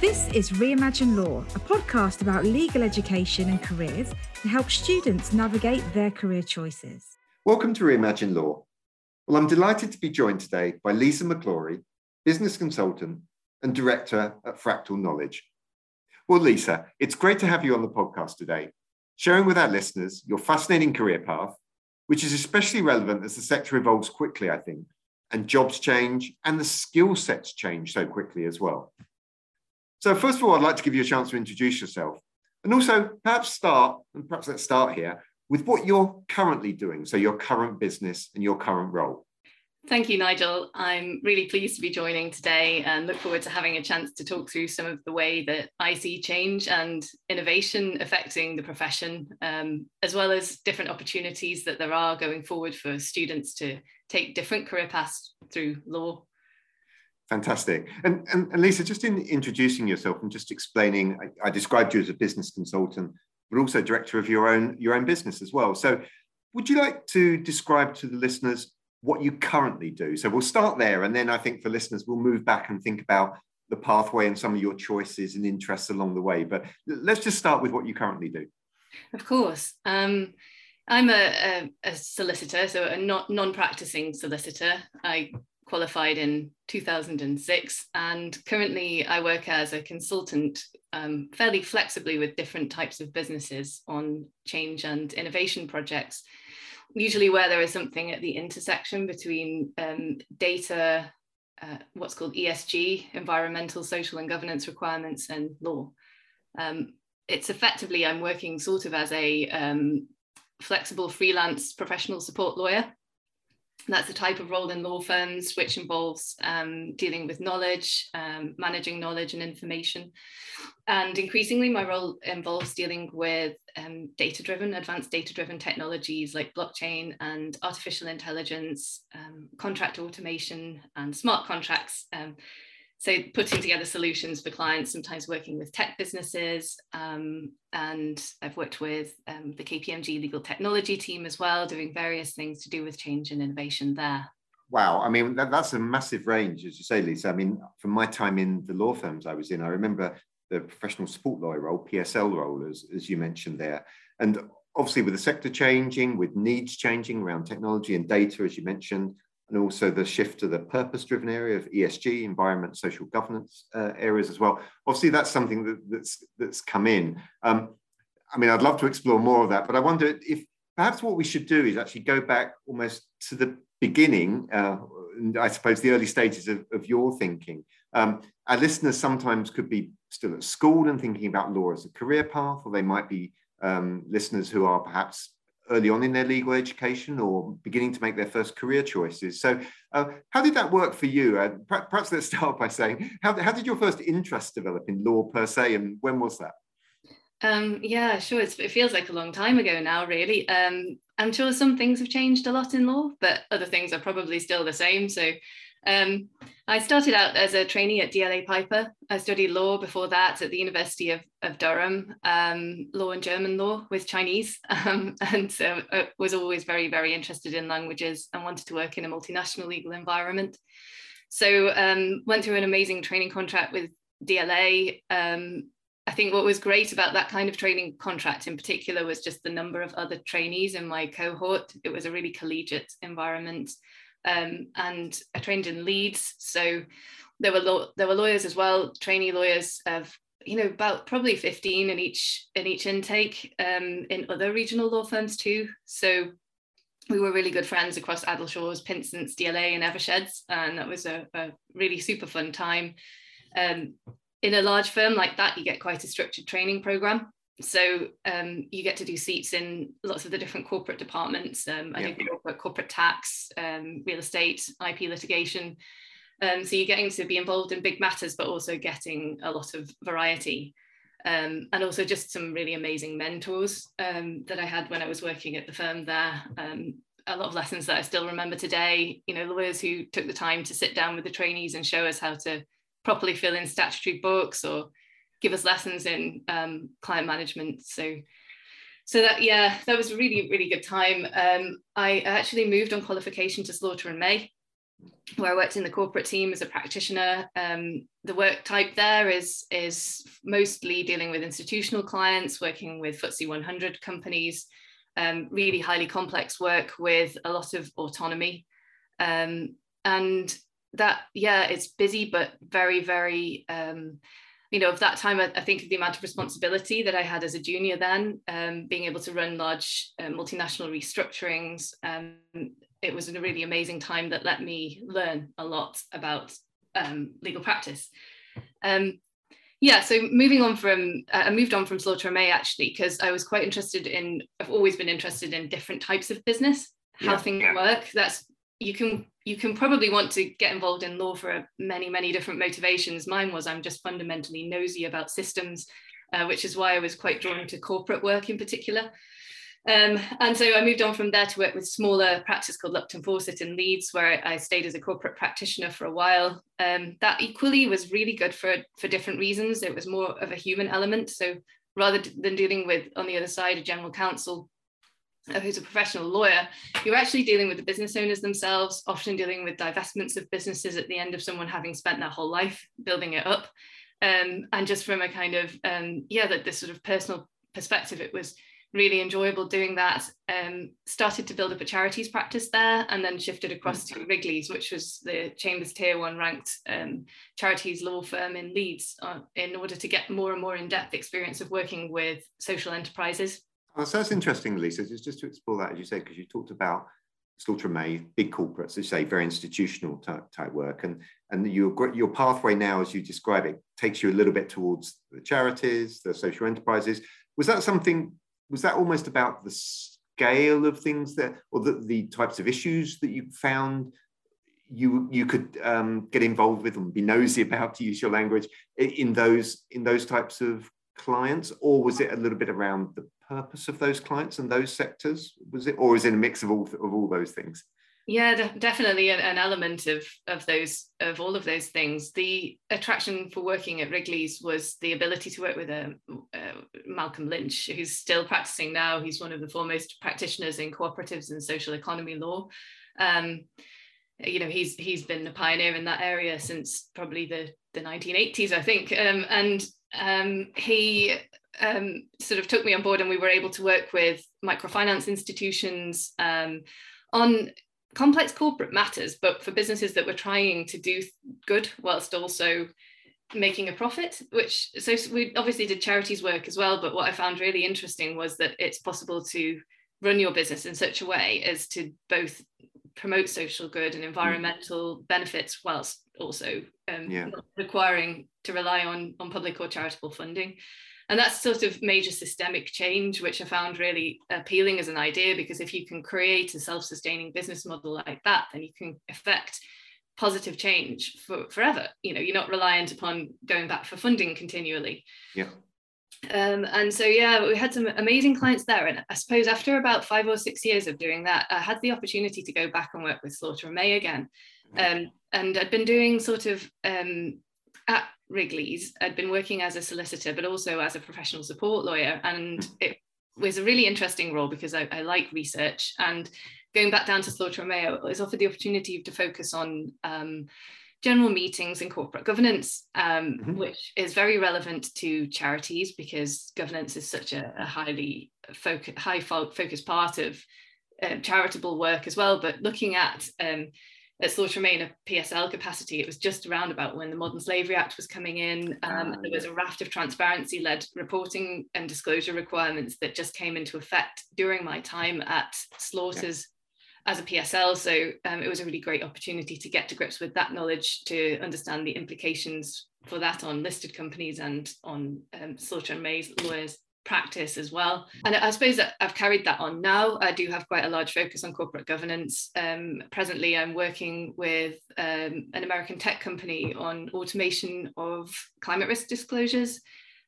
This is Reimagine Law, a podcast about legal education and careers to help students navigate their career choices. Welcome to Reimagine Law. Well, I'm delighted to be joined today by Lisa McGlory, business consultant and director at Fractal Knowledge. Well, Lisa, it's great to have you on the podcast today, sharing with our listeners your fascinating career path, which is especially relevant as the sector evolves quickly, I think, and jobs change and the skill sets change so quickly as well. So first of all, I'd like to give you a chance to introduce yourself and also perhaps start, and perhaps let's start here, with what you're currently doing. So your current business and your current role. Thank you, Nigel. I'm really pleased to be joining today and look forward to having a chance to talk through some of the way that I see change and innovation affecting the profession, um, as well as different opportunities that there are going forward for students to take different career paths through law Fantastic. And, and, and, Lisa, just in introducing yourself and just explaining, I, I, described you as a business consultant, but also director of your own, your own business as well. So would you like to describe to the listeners what you currently do? So we'll start there. And then I think for listeners, we'll move back and think about the pathway and some of your choices and interests along the way. But let's just start with what you currently do. Of course. Um, I'm a, a, a, solicitor, so a not non-practicing solicitor. I qualified in 2006 and currently I work as a consultant um, fairly flexibly with different types of businesses on change and innovation projects, usually where there is something at the intersection between um, data, uh, what's called ESG, environmental, social and governance requirements and law. Um, it's effectively, I'm working sort of as a um, flexible freelance professional support lawyer that's the type of role in law firms which involves um, dealing with knowledge, um, managing knowledge and information. And increasingly, my role involves dealing with um, data driven, advanced data driven technologies like blockchain and artificial intelligence, um, contract automation, and smart contracts um, so putting together solutions for clients, sometimes working with tech businesses, um, and I've worked with um, the KPMG legal technology team as well, doing various things to do with change and innovation there. Wow, I mean that, that's a massive range, as you say, Lisa. I mean, from my time in the law firms I was in, I remember the professional support lawyer role, PSL role, as, as you mentioned there, and obviously with the sector changing, with needs changing around technology and data, as you mentioned, and also the shift to the purpose-driven area of ESG, environment, social governance uh, areas as well. Obviously, that's something that, that's that's come in. Um, I mean, I'd love to explore more of that, but I wonder if perhaps what we should do is actually go back almost to the beginning, uh, I suppose the early stages of, of your thinking. Um, our listeners sometimes could be still at school and thinking about law as a career path, or they might be um, listeners who are perhaps early on in their legal education or beginning to make their first career choices. So, uh, how did that work for you? Uh, perhaps let's start by saying, how, how did your first interest develop in law per se, and when was that? Um, yeah, sure. It feels like a long time ago now, really. Um, I'm sure some things have changed a lot in law, but other things are probably still the same. So um, I started out as a trainee at DLA Piper. I studied law before that at the University of, of Durham, um, law and German law with Chinese, um, and so I was always very, very interested in languages and wanted to work in a multinational legal environment. So um, went through an amazing training contract with DLA. Um, I think what was great about that kind of training contract in particular was just the number of other trainees in my cohort. It was a really collegiate environment um, and I trained in Leeds. So there were there were lawyers as well, trainee lawyers of you know about probably 15 in each in each intake um, in other regional law firms too. So we were really good friends across Addleshaws, Pinsents, DLA, and Eversheds, and that was a, a really super fun time. Um, in a large firm like that, you get quite a structured training program so um, you get to do seats in lots of the different corporate departments. Um, I yeah. do corporate, corporate tax, um, real estate, IP litigation. Um, so you're getting to be involved in big matters, but also getting a lot of variety. Um, and also just some really amazing mentors um, that I had when I was working at the firm there. a lot of lessons that I still remember today. You know, lawyers who took the time to sit down with the trainees and show us how to properly fill in statutory books or give us lessons in um, client management. So, so that yeah, that was a really really good time. Um, I actually moved on qualification to Slaughter and May, where I worked in the corporate team as a practitioner. Um, the work type there is, is mostly dealing with institutional clients, working with FTSE 100 companies, um, really highly complex work with a lot of autonomy. Um, and that, yeah, it's busy, but very, very, um, you know, of that time, I, I, think of the amount of responsibility that I had as a junior then, um, being able to run large uh, multinational restructurings, um, it was a really amazing time that let me learn a lot about um, legal practice. Um, yeah, so moving on from, uh, I moved on from Slaughter May actually, because I was quite interested in, I've always been interested in different types of business, how yeah, things yeah. work. That's, you can, you can probably want to get involved in law for many, many different motivations. Mine was I'm just fundamentally nosy about systems, uh, which is why I was quite drawn to corporate work in particular. Um, and so I moved on from there to work with smaller practice called Lupton Fawcett in Leeds, where I stayed as a corporate practitioner for a while. Um, that equally was really good for, for different reasons. It was more of a human element. So rather than dealing with, on the other side, a general counsel who's a professional lawyer, you're actually dealing with the business owners themselves, often dealing with divestments of businesses at the end of someone having spent their whole life building it up. Um, and just from a kind of, um, yeah, that this sort of personal perspective, it was really enjoyable doing that. Um, started to build up a charities practice there and then shifted across to Wrigley's, which was the Chambers Tier 1 ranked um, charities law firm in Leeds, uh, in order to get more and more in depth experience of working with social enterprises. Oh, so that's interesting, Lisa, just, just to explore that, as you said, because you talked about Slaughter May, big corporates, as you say, very institutional type, type work. And, and your, your pathway now, as you describe it, takes you a little bit towards the charities, the social enterprises. Was that something was that almost about the scale of things that, or the, the types of issues that you found you you could um, get involved with and be nosy about, to use your language, in those in those types of clients, or was it a little bit around the purpose of those clients and those sectors? Was it, or is it a mix of all of all those things? yeah de- definitely an, an, element of of those of all of those things the attraction for working at wrigley's was the ability to work with a, um, uh, malcolm lynch who's still practicing now he's one of the foremost practitioners in cooperatives and social economy law um, you know he's he's been a pioneer in that area since probably the the 1980s i think um, and um, he um, sort of took me on board and we were able to work with microfinance institutions um, on complex corporate matters, but for businesses that were trying to do good whilst also making a profit, which so we obviously did charities work as well. But what I found really interesting was that it's possible to run your business in such a way as to both promote social good and environmental mm. benefits whilst also um, yeah. requiring to rely on on public or charitable funding and that's sort of major systemic change which i found really appealing as an idea because if you can create a self-sustaining business model like that then you can affect positive change for forever. You know you're not reliant upon going back for funding continually. Yeah. Um, and so yeah we had some amazing clients there. And i suppose after about five or six years of doing that i had the opportunity to go back and work with slaughter and may again. Um, and i'd been doing sort of um, at Wrigley's, I'd been working as a solicitor, but also as a professional support lawyer. And it was a really interesting role because I, I like research. And going back down to Slaughter and May, I was offered the opportunity to focus on um, general meetings and corporate governance, um, mm-hmm. which is very relevant to charities because governance is such a, a highly focus, high focus part of uh, charitable work as well. But looking at um, at Slaughter May in a PSL capacity, it was just around about when the Modern Slavery Act was coming in. Um, oh, there was a raft of transparency led reporting and disclosure requirements that just came into effect during my time at Slaughters yeah. as a PSL. So um, it was a really great opportunity to get to grips with that knowledge to understand the implications for that on listed companies and on um, Slaughter and May's lawyers practice as well. And I suppose I've carried that on now. I do have quite a large focus on corporate governance. Um, presently, I'm working with um, an American tech company on automation of climate risk disclosures,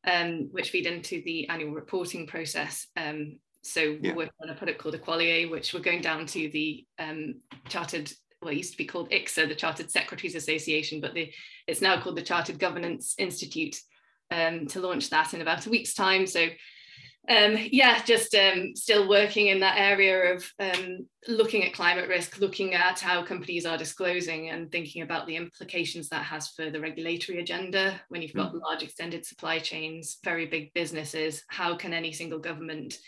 um, which feed into the annual reporting process. Um, so yeah. we're working on a product called Equalier, which we're going down to the um, chartered well, it used to be called ICSA, the Chartered Secretaries Association, but the, it's now called the Chartered Governance Institute um, to launch that in about a week's time. So Um, yeah, just um, still working in that area of um, looking at climate risk, looking at how companies are disclosing and thinking about the implications that has for the regulatory agenda. When you've got mm. large extended supply chains, very big businesses, how can any single government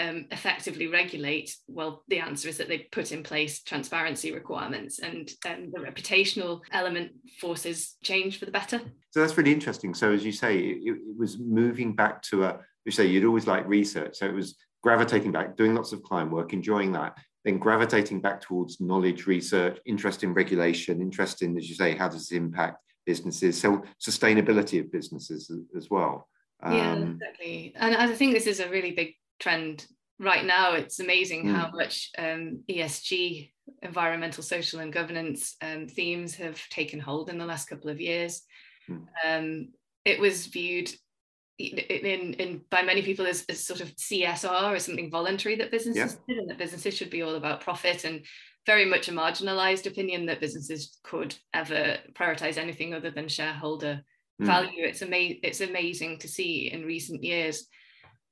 um, effectively regulate? Well, the answer is that they put in place transparency requirements and um, the reputational element forces change for the better. So that's really interesting. So as you say, it, it was moving back to a you say you'd always like research. So it was gravitating back, doing lots of client work, enjoying that, then gravitating back towards knowledge, research, interest in regulation, interest in, as you say, how does it impact businesses? So sustainability of businesses as well. Um, yeah, exactly. And I think this is a really big trend right now. It's amazing mm. how much um, ESG, environmental, social, and governance um, themes have taken hold in the last couple of years. Mm. it was viewed in, in by many people as, as sort of CSR as something voluntary that businesses yeah. did and that businesses should be all about profit and very much a marginalized opinion that businesses could ever prioritize anything other than shareholder mm. value. It's amazing it's amazing to see in recent years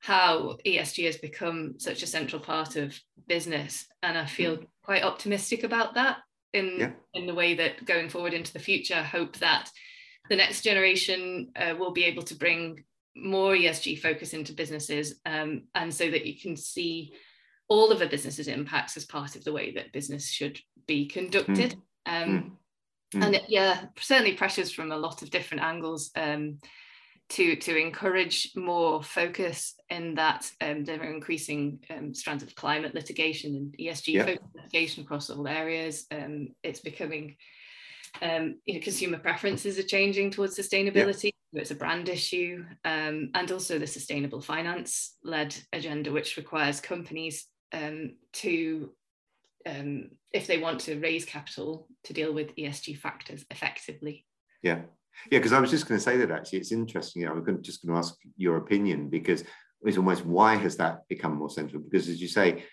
how ESG has become such a central part of business. And I feel mm. quite optimistic about that in, yeah. in the way that going forward into the future, I hope that the next generation uh, will be able to bring more ESG focus into businesses um, and so that you can see all of a business's impacts as part of the way that business should be conducted. Mm. Um, mm. And it, yeah, certainly pressures from a lot of different angles um, to, to encourage more focus in that um, there are increasing um, strands of climate litigation and ESG yeah. litigation across all areas. Um, it's becoming um, you know, consumer preferences are changing towards sustainability. Yeah. It's a brand issue, um, and also the sustainable finance-led agenda, which requires companies um, to, um, if they want to raise capital, to deal with ESG factors effectively. Yeah, yeah. Because I was just going to say that actually, it's interesting. I'm just going to ask your opinion because it's almost why has that become more central? Because as you say,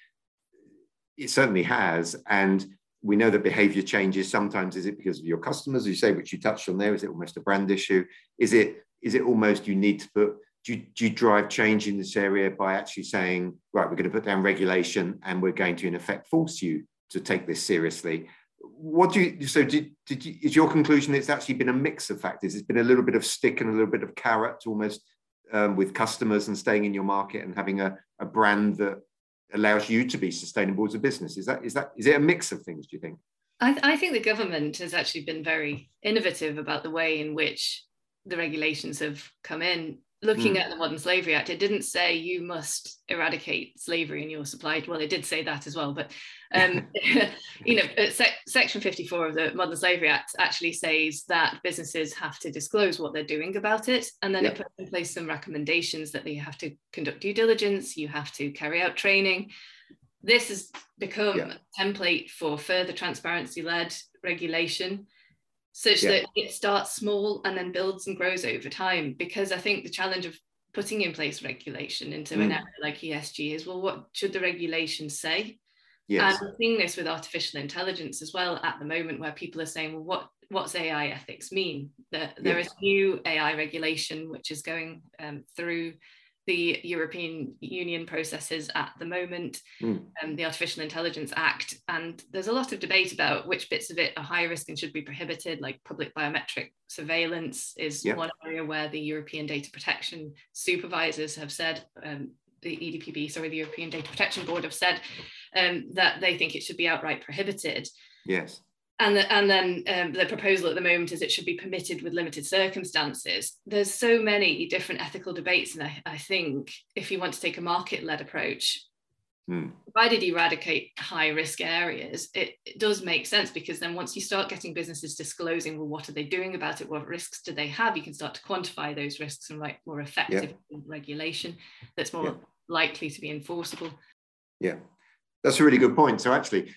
it certainly has, and we know that behavior changes sometimes is it because of your customers as you say which you touched on there is it almost a brand issue is it is it almost you need to put do you, do you drive change in this area by actually saying right we're going to put down regulation and we're going to in effect force you to take this seriously what do you so did, did you, is your conclusion it's actually been a mix of factors it's been a little bit of stick and a little bit of carrot almost um, with customers and staying in your market and having a, a brand that allows you to be sustainable as a business. Is that is that is it a mix of things? Do you think? I, I think the government has actually been very innovative about the way in which the regulations have come in. Looking mm. at the Modern Slavery Act, it didn't say you must eradicate slavery in your supply. Well, it did say that as well, but um, you know, uh, sec- Section 54 of the Modern Slavery Act actually says that businesses have to disclose what they're doing about it, and then yep. it puts in place some recommendations that they have to conduct due diligence, you have to carry out training. This has become yep. a template for further transparency-led regulation, such yep. that it starts small and then builds and grows over time. Because I think the challenge of putting in place regulation into mm. an area like ESG is well, what should the regulation say? Yes. And we're seeing this with artificial intelligence as well at the moment, where people are saying, well, what what's AI ethics mean? That there yes. is new AI regulation which is going um, through the European Union processes at the moment, mm. um, the Artificial Intelligence Act, and there's a lot of debate about which bits of it are high risk and should be prohibited, like public biometric surveillance is yep. one area where the European data protection supervisors have said um, the EDPB, sorry, the European Data Protection Board have said um, that they think it should be outright prohibited. Yes. And, the, and then um, the proposal at the moment is it should be permitted with limited circumstances. There's so many different ethical debates, and I, I think if you want to take a market-led approach, Hmm. Provided you eradicate high risk areas, it, it, does make sense because then once you start getting businesses disclosing, well, what are they doing about it? What risks do they have? You can start to quantify those risks and write more effective yeah. regulation that's more yeah. likely to be enforceable. Yeah, that's a really good point. So actually,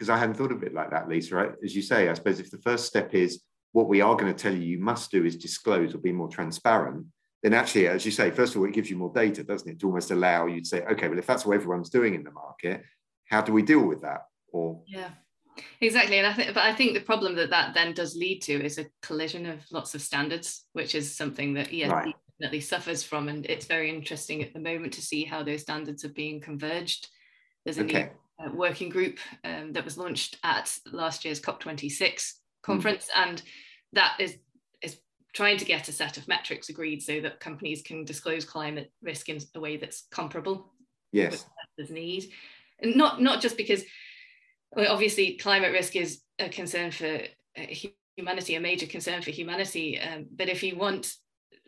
because I hadn't thought of it like that, Lisa, right? As you say, I suppose if the first step is what we are going to tell you you must do is disclose or be more transparent, then actually, as you say, first of all, it gives you more data, doesn't it? To almost allow you to say, okay, well, if that's what everyone's doing in the market, how do we deal with that? Or yeah, exactly. And I think, but I think the problem that that then does lead to is a collision of lots of standards, which is something that ESG right. definitely suffers from. And it's very interesting at the moment to see how those standards are being converged. There's a okay. Uh, working group um, that was launched at last year's COP26 conference, mm. and that is is trying to get a set of metrics agreed so that companies can disclose climate risk in a way that's comparable. Yes, there's need, and not not just because well, obviously climate risk is a concern for uh, humanity, a major concern for humanity. Um, but if you want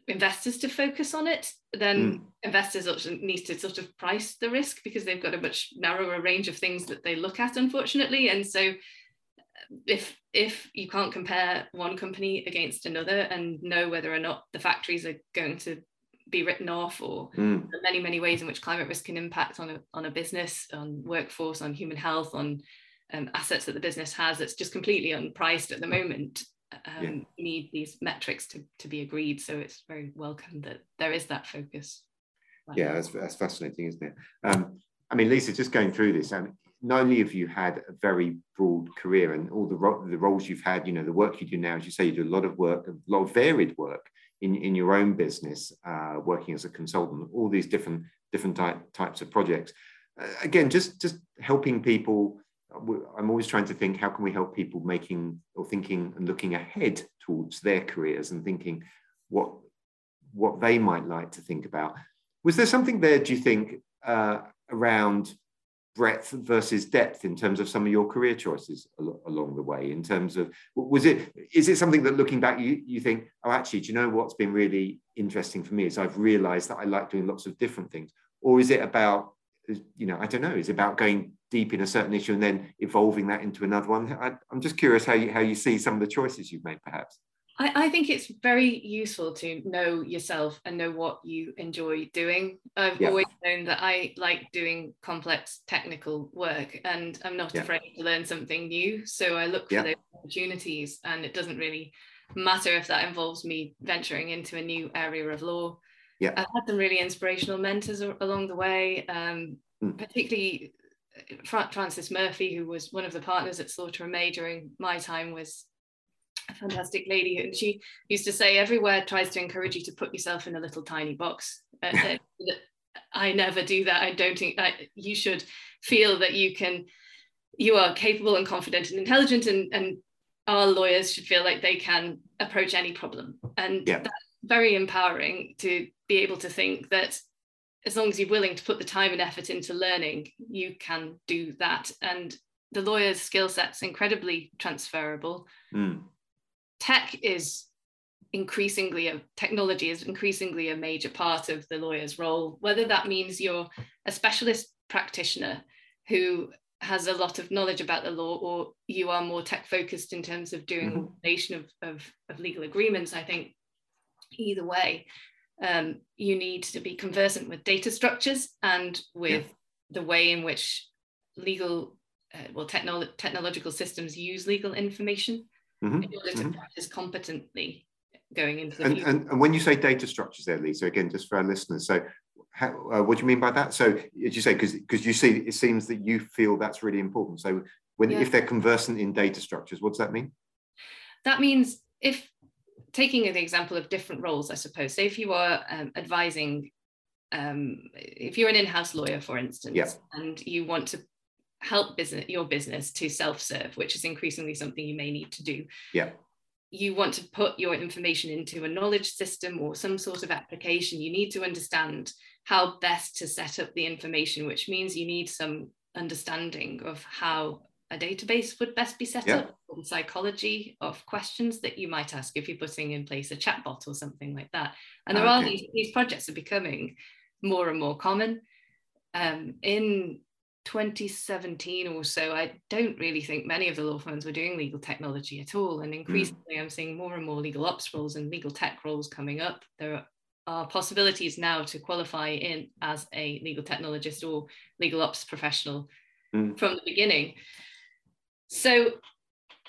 investors to focus on it, then mm. investors need to sort of price the risk because they've got a much narrower range of things that they look at, unfortunately. And so if if you can't compare one company against another and know whether or not the factories are going to be written off or mm. many many ways in which climate risk can impact on a, on a business on workforce on human health on um, assets that the business has that's just completely unpriced at the moment um, yeah. need these metrics to, to be agreed so it's very welcome that there is that focus yeah that's, that's fascinating isn't it um, i mean lisa just going through this um, not only have you had a very broad career and all the, ro- the roles you've had, you know, the work you do now, as you say, you do a lot of work, a lot of varied work in, in your own business, uh, working as a consultant, all these different different type, types of projects. Uh, again, just just helping people. I'm always trying to think how can we help people making or thinking and looking ahead towards their careers and thinking what what they might like to think about. Was there something there? Do you think uh, around breadth versus depth in terms of some of your career choices al- along the way in terms of was it is it something that looking back you you think oh actually do you know what's been really interesting for me is i've realized that i like doing lots of different things or is it about you know i don't know is it about going deep in a certain issue and then evolving that into another one I, i'm just curious how you how you see some of the choices you've made perhaps I, I, think it's very useful to know yourself and know what you enjoy doing. I've yeah. always known that I like doing complex technical work and I'm not yeah. afraid to learn something new. So I look for yeah. those opportunities and it doesn't really matter if that involves me venturing into a new area of law. Yeah. I've had some really inspirational mentors along the way, um, mm. particularly uh, Frances Murphy, who was one of the partners at Slaughter and May during my time, was a fantastic lady. And she used to say everywhere tries to encourage you to put yourself in a little tiny box. Uh, i never do that. I don't think I, you should feel that you can you are capable and confident and intelligent and, and our lawyers should feel like they can approach any problem. And yeah. that's very empowering to be able to think that as long as you're willing to put the time and effort into learning you can do that. And the lawyer's skill set's incredibly transferable. Mm tech is increasingly a technology is increasingly a major part of the lawyer's role whether that means you're a specialist practitioner who has a lot of knowledge about the law or you are more tech focused in terms of doing mm-hmm. of, of, of, legal agreements i think either way um, you need to be conversant with data structures and with yeah. the way in which legal uh, well technolo- technological systems use legal information mm-hmm. in order to mm-hmm. practice competently going into the and, and, and, when you say data structures there, Lisa, again, just for our listeners, so how, uh, what do you mean by that? So as you say, because because you see, it seems that you feel that's really important. So when yeah. if they're conversant in data structures, what does that mean? That means if taking the example of different roles, I suppose. Say if you are um, advising, um, if you're an in-house lawyer, for instance, yeah. and you want to help business your business to self-serve which is increasingly something you may need to do yeah you want to put your information into a knowledge system or some sort of application you need to understand how best to set up the information which means you need some understanding of how a database would best be set yeah. up the psychology of questions that you might ask if you're putting in place a chatbot or something like that and there okay. are these, these projects are becoming more and more common um, in 2017 or so, I don't really think many of the law firms were doing legal technology at all. And hmm. increasingly, mm. I'm seeing more and more legal ops roles and legal tech roles coming up. There are possibilities now to qualify in as a legal technologist or legal ops professional mm. from the beginning. So,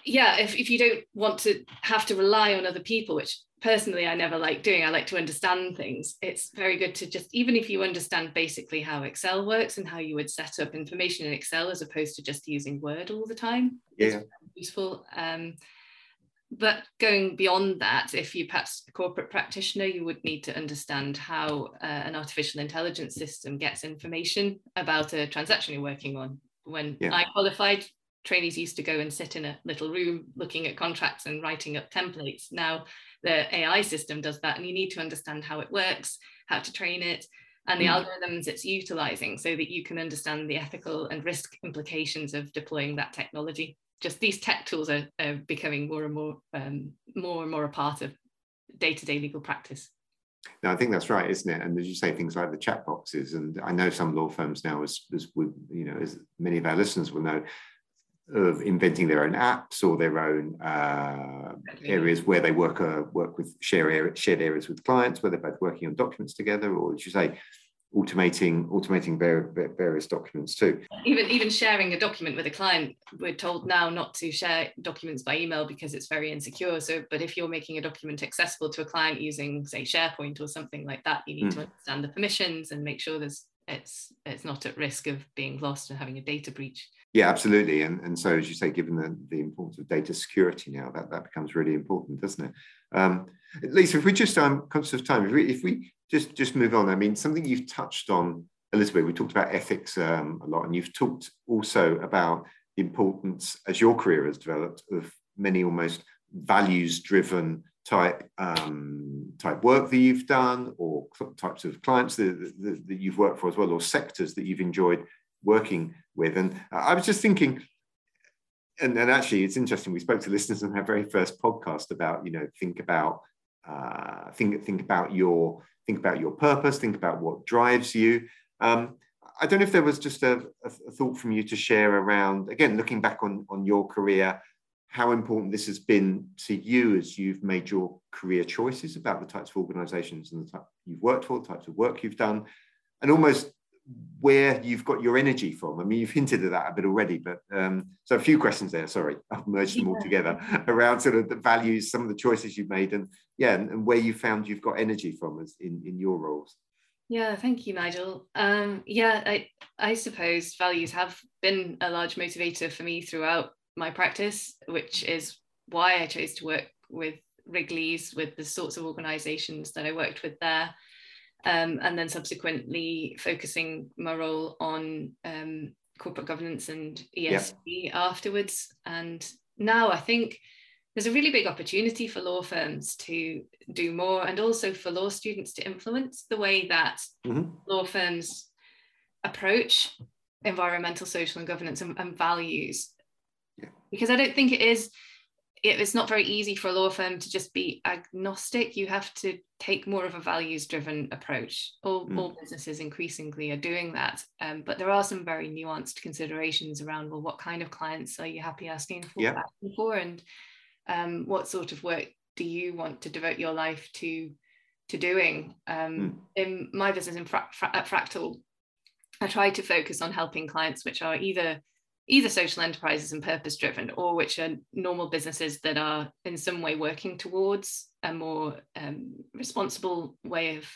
yeah, if, if you don't want to have to rely on other people, which personally I never like doing. I like to understand things. It's very good to just, even if you understand basically how Excel works and how you would set up information in Excel as opposed to just using Word all the time, yeah. useful. Um, but going beyond that, if you perhaps a corporate practitioner, you would need to understand how uh, an artificial intelligence system gets information about a transaction you're working on. When yeah. I qualified, trainees used to go and sit in a little room looking at contracts and writing up templates. Now the AI system does that, and you need to understand how it works, how to train it, and the mm. algorithms it's utilizing so that you can understand the ethical and risk implications of deploying that technology just these tech tools are, are becoming more and more um, more and more a part of day-to-day legal practice. No, I think that's right, isn't it? And as you say, things like the chat boxes, and I know some law firms now, as, as we, you know, as many of our listeners will know, of inventing their own apps or their own uh, areas where they work uh, work with share shared areas with clients, where they're both working on documents together, or as you say, automating automating various documents too. Even even sharing a document with a client, we're told now not to share documents by email because it's very insecure. So, but if you're making a document accessible to a client using, say, SharePoint or something like that, you need mm. to understand the permissions and make sure there's it's it's not at risk of being lost and having a data breach. Yeah, absolutely. And and so as you say, given the, the importance of data security now, that, that becomes really important, doesn't it? Um, Lisa, if we just um conscious of time, if we, if we just just move on. I mean, something you've touched on, Elizabeth. We talked about ethics um, a lot, and you've talked also about the importance as your career has developed of many almost values-driven type um, type work that you've done, or types of clients that, that, that you've worked for as well, or sectors that you've enjoyed working with. And I was just thinking, and, actually, it's interesting. We spoke to listeners on our very first podcast about, you know, think about uh, think think about your think about your purpose, think about what drives you. Um, I don't know if there was just a, a, thought from you to share around, again, looking back on, on your career, how important this has been to you as you've made your career choices about the types of organizations and the type you've worked for, the types of work you've done, and almost where you've got your energy from. I mean, you've hinted at that a bit already, but um, so a few questions there. Sorry, I've merged them all together around sort of the values, some of the choices you've made, and yeah, and, and where you found you've got energy from as in in your roles. Yeah, thank you, Nigel. Um, yeah, I I suppose values have been a large motivator for me throughout my practice, which is why I chose to work with Wrigley's, with the sorts of organisations that I worked with there um, and then subsequently focusing my role on um, corporate governance and ESG afterwards. And now I think there's a really big opportunity for law firms to do more and also for law students to influence the way that mm-hmm. law firms approach environmental, social, and governance and, and values. Yeah. Because I don't think it is it's not very easy for a law firm to just be agnostic. You have to take more of a values driven approach. All, mm. all businesses increasingly are doing that. Um, but there are some very nuanced considerations around well, what kind of clients are you happy asking for, yep. asking for and um, what sort of work do you want to devote your life to to doing? Um, mm. In my business in fra- fra- at Fractal, I try to focus on helping clients which are either either social enterprises and purpose driven or which are normal businesses that are in some way working towards a more um, responsible way of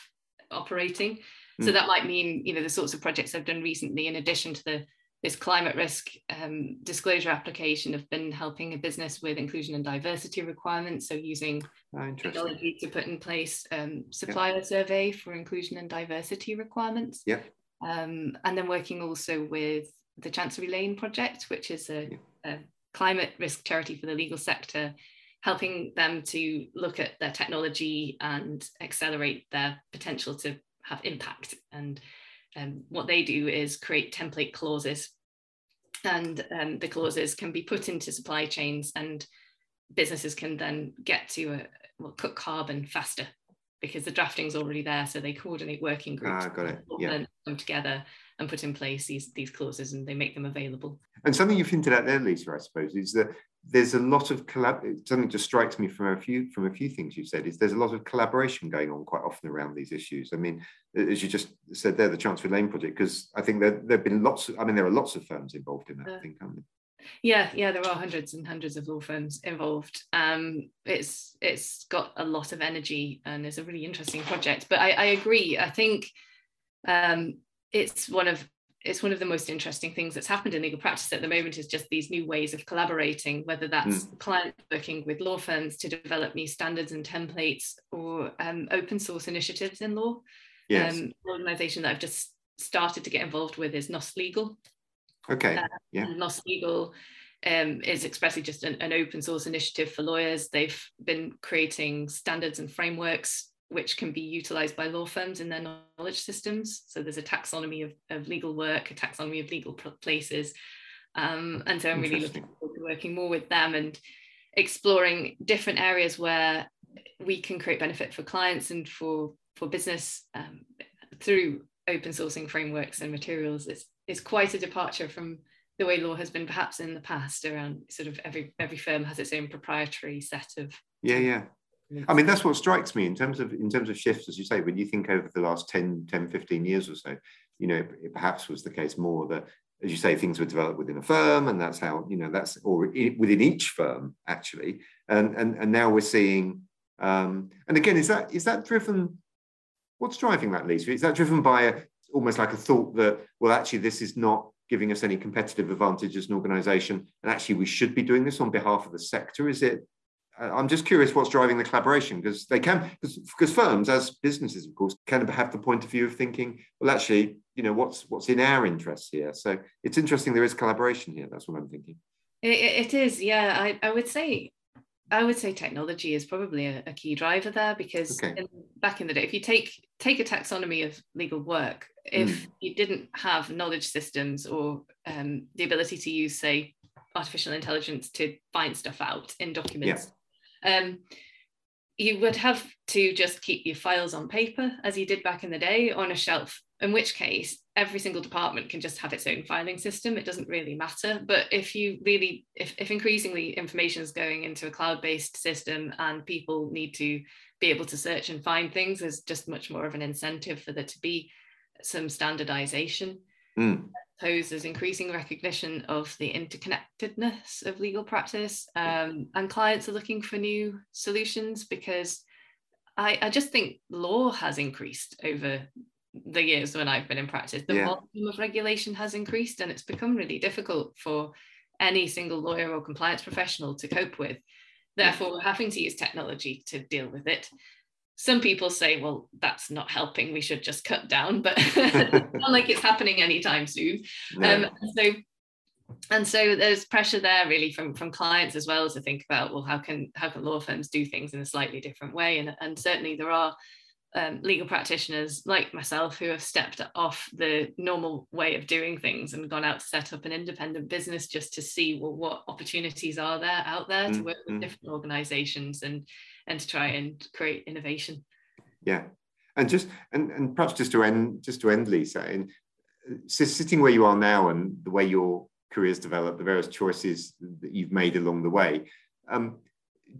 operating mm. so that might mean you know the sorts of projects i've done recently in addition to the this climate risk um, disclosure application have been helping a business with inclusion and diversity requirements so using oh, technology to put in place um, supplier yep. survey for inclusion and diversity requirements yep. Um, and then working also with the Chancery Lane project, which is a, a climate risk charity for the legal sector, helping them to look at their technology and accelerate their potential to have impact. And um, what they do is create template clauses, and um, the clauses can be put into supply chains, and businesses can then get to a, well, cut carbon faster because the drafting's already there. So they coordinate working groups, ah, got it. Yeah. come together and put in place these these clauses and they make them available. And something you've hinted at there, Lisa, I suppose, is that there's a lot of collab. Something just strikes me from a few from a few things you've said is there's a lot of collaboration going on quite often around these issues. I mean, as you just said there, the Chancery Lane project, because I think there there've been lots. Of, I mean, there are lots of firms involved in that. Uh, I think, aren't there? Yeah, yeah, there are hundreds and hundreds of law firms involved. Um, it's it's got a lot of energy and it's a really interesting project. But I, I agree. I think um, it's one of it's one of the most interesting things that's happened in legal practice at the moment is just these new ways of collaborating, whether that's mm. clients working with law firms to develop new standards and templates or um, open source initiatives in law. Yes. Um, an organization that I've just started to get involved with is NOS Legal. Okay. Uh, yeah. NOS Legal um, is expressly just an, an, open source initiative for lawyers. They've been creating standards and frameworks which can be utilized by law firms in their knowledge systems. So there's a taxonomy of, of legal work, a taxonomy of legal places. Um, and so I'm really looking forward to working more with them and exploring different areas where we can create benefit for clients and for, for business um, through open sourcing frameworks and materials. It's, it's quite a departure from the way law has been perhaps in the past around sort of every every firm has its own proprietary set of yeah yeah I mean, that's what strikes me in terms of in terms of shifts, as you say, when you think over the last 10, 10, 15 years or so, you know, it perhaps was the case more that, as you say, things were developed within a firm, and that's how, you know, that's or within each firm actually. And and and now we're seeing, um, and again, is that is that driven? What's driving that, Lisa? Is that driven by a, almost like a thought that, well, actually, this is not giving us any competitive advantage as an organization, and actually, we should be doing this on behalf of the sector? Is it uh, I'm just curious what's driving the collaboration because they can because firms as businesses of course kind of have the point of view of thinking well actually you know what's what's in our interests here so it's interesting there is collaboration here that's what I'm thinking it, it is yeah I, I would say I would say technology is probably a, a key driver there because okay. in, back in the day if you take take a taxonomy of legal work if mm. you didn't have knowledge systems or um, the ability to use say artificial intelligence to find stuff out in documents yeah. um, you would have to just keep your files on paper as you did back in the day on a shelf in which case every single department can just have its own filing system. It doesn't really matter. But if you really if, if increasingly information is going into a cloud-based system and people need to be able to search and find things there's just much more of an incentive for there to be some standardization mm increasing recognition of the interconnectedness of legal practice, um, and clients are looking for new solutions because I, I, just think law has increased over the years when I've been in practice. The yeah. volume of regulation has increased, and it's become really difficult for any single lawyer or compliance professional to cope with. Therefore, we're having to use technology to deal with it some people say, well, that's not helping. We should just cut down, but it's not like it's happening anytime soon. Um, so, and so there's pressure there really from from clients as well to think about, well, how can how can law firms do things in a slightly different way? And and certainly there are um, legal practitioners like myself who have stepped off the normal way of doing things and gone out to set up an independent business just to see well, what opportunities are there out there to mm, work with mm-hmm. different organizations and and to try and create innovation. Yeah, and just and, and perhaps just to end just to end, Lisa, in sitting where you are now and the way your career's developed, the various choices that you've made along the way. Um,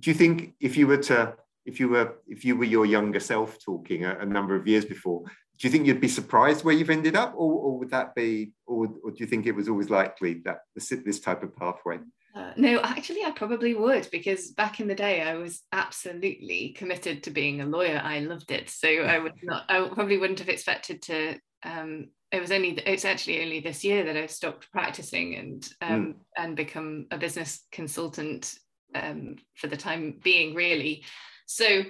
do you think if you were to if you were if you were your younger self talking a, a, number of years before do you think you'd be surprised where you've ended up or, or would that be or, or, do you think it was always likely that this, this type of pathway uh, no, actually, I probably would because back in the day, I was absolutely committed to being a lawyer. I loved it, so I would not. I probably wouldn't have expected to. Um, it was only. It's actually only this year that I stopped practicing and um, mm. and become a business consultant um, for the time being, really. So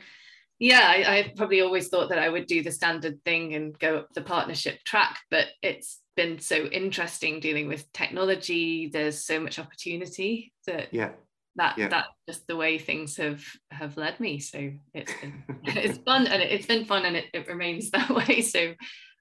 yeah, I, I, probably always thought that I would do the standard thing and go up the partnership track, but it's been so interesting dealing with technology. There's so much opportunity that yeah. That, yeah. that just the way things have have led me so it's been it's fun and it's been fun and it, it remains that way so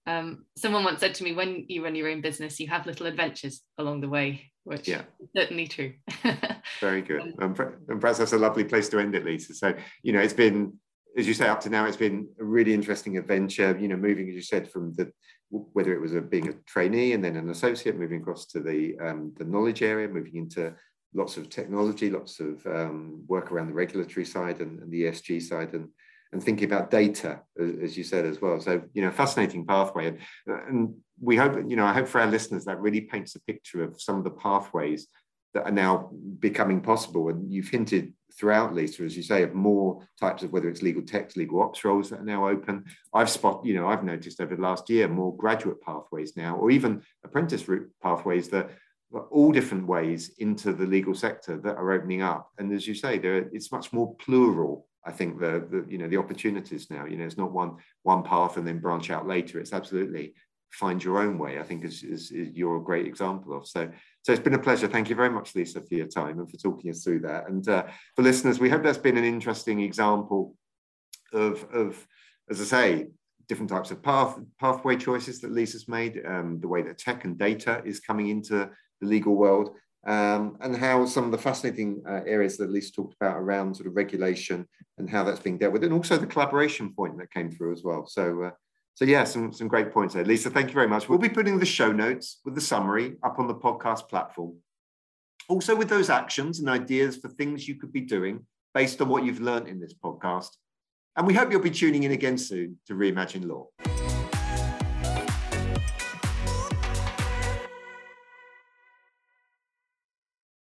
um, someone once said to me when you run your own business you have little adventures along the way which yeah. is certainly true very good um, and perhaps that's a lovely place to end it lisa so you know it's been as you say, up to now, it's been a really interesting adventure. You know, moving as you said from the whether it was a, being a trainee and then an associate, moving across to the um, the knowledge area, moving into lots of technology, lots of um, work around the regulatory side and, and, the ESG side, and and thinking about data, as, as, you said as well. So you know, fascinating pathway, and, and we hope you know I hope for our listeners that really paints a picture of some of the pathways that are now becoming possible. And you've hinted throughout Lisa, as you say, of more types of whether it's legal tech, legal ops roles that are now open. I've spot, you know, I've noticed over the last year more graduate pathways now, or even apprentice route pathways that all different ways into the legal sector that are opening up. And as you say, there it's much more plural. I think the, the you know the opportunities now. You know, it's not one one path and then branch out later. It's absolutely find your own way. I think is, is, is you're a great example of. So so it's been a pleasure. Thank you very much, Lisa, for your time and for talking us through that. And uh, for listeners, we hope that's been an interesting example of of as I say, different types of path pathway choices that Lisa's made, um, the way that tech and data is coming into the legal world, um, and how some of the fascinating uh, areas that Lisa talked about around sort of regulation and how that's being dealt with, and also the collaboration point that came through as well. So, uh, so yeah, some, some great points there. Lisa, thank you very much. We'll be putting the show notes with the summary up on the podcast platform. Also with those actions and ideas for things you could be doing based on what you've learned in this podcast. And we hope you'll be tuning in again soon to Reimagine Law.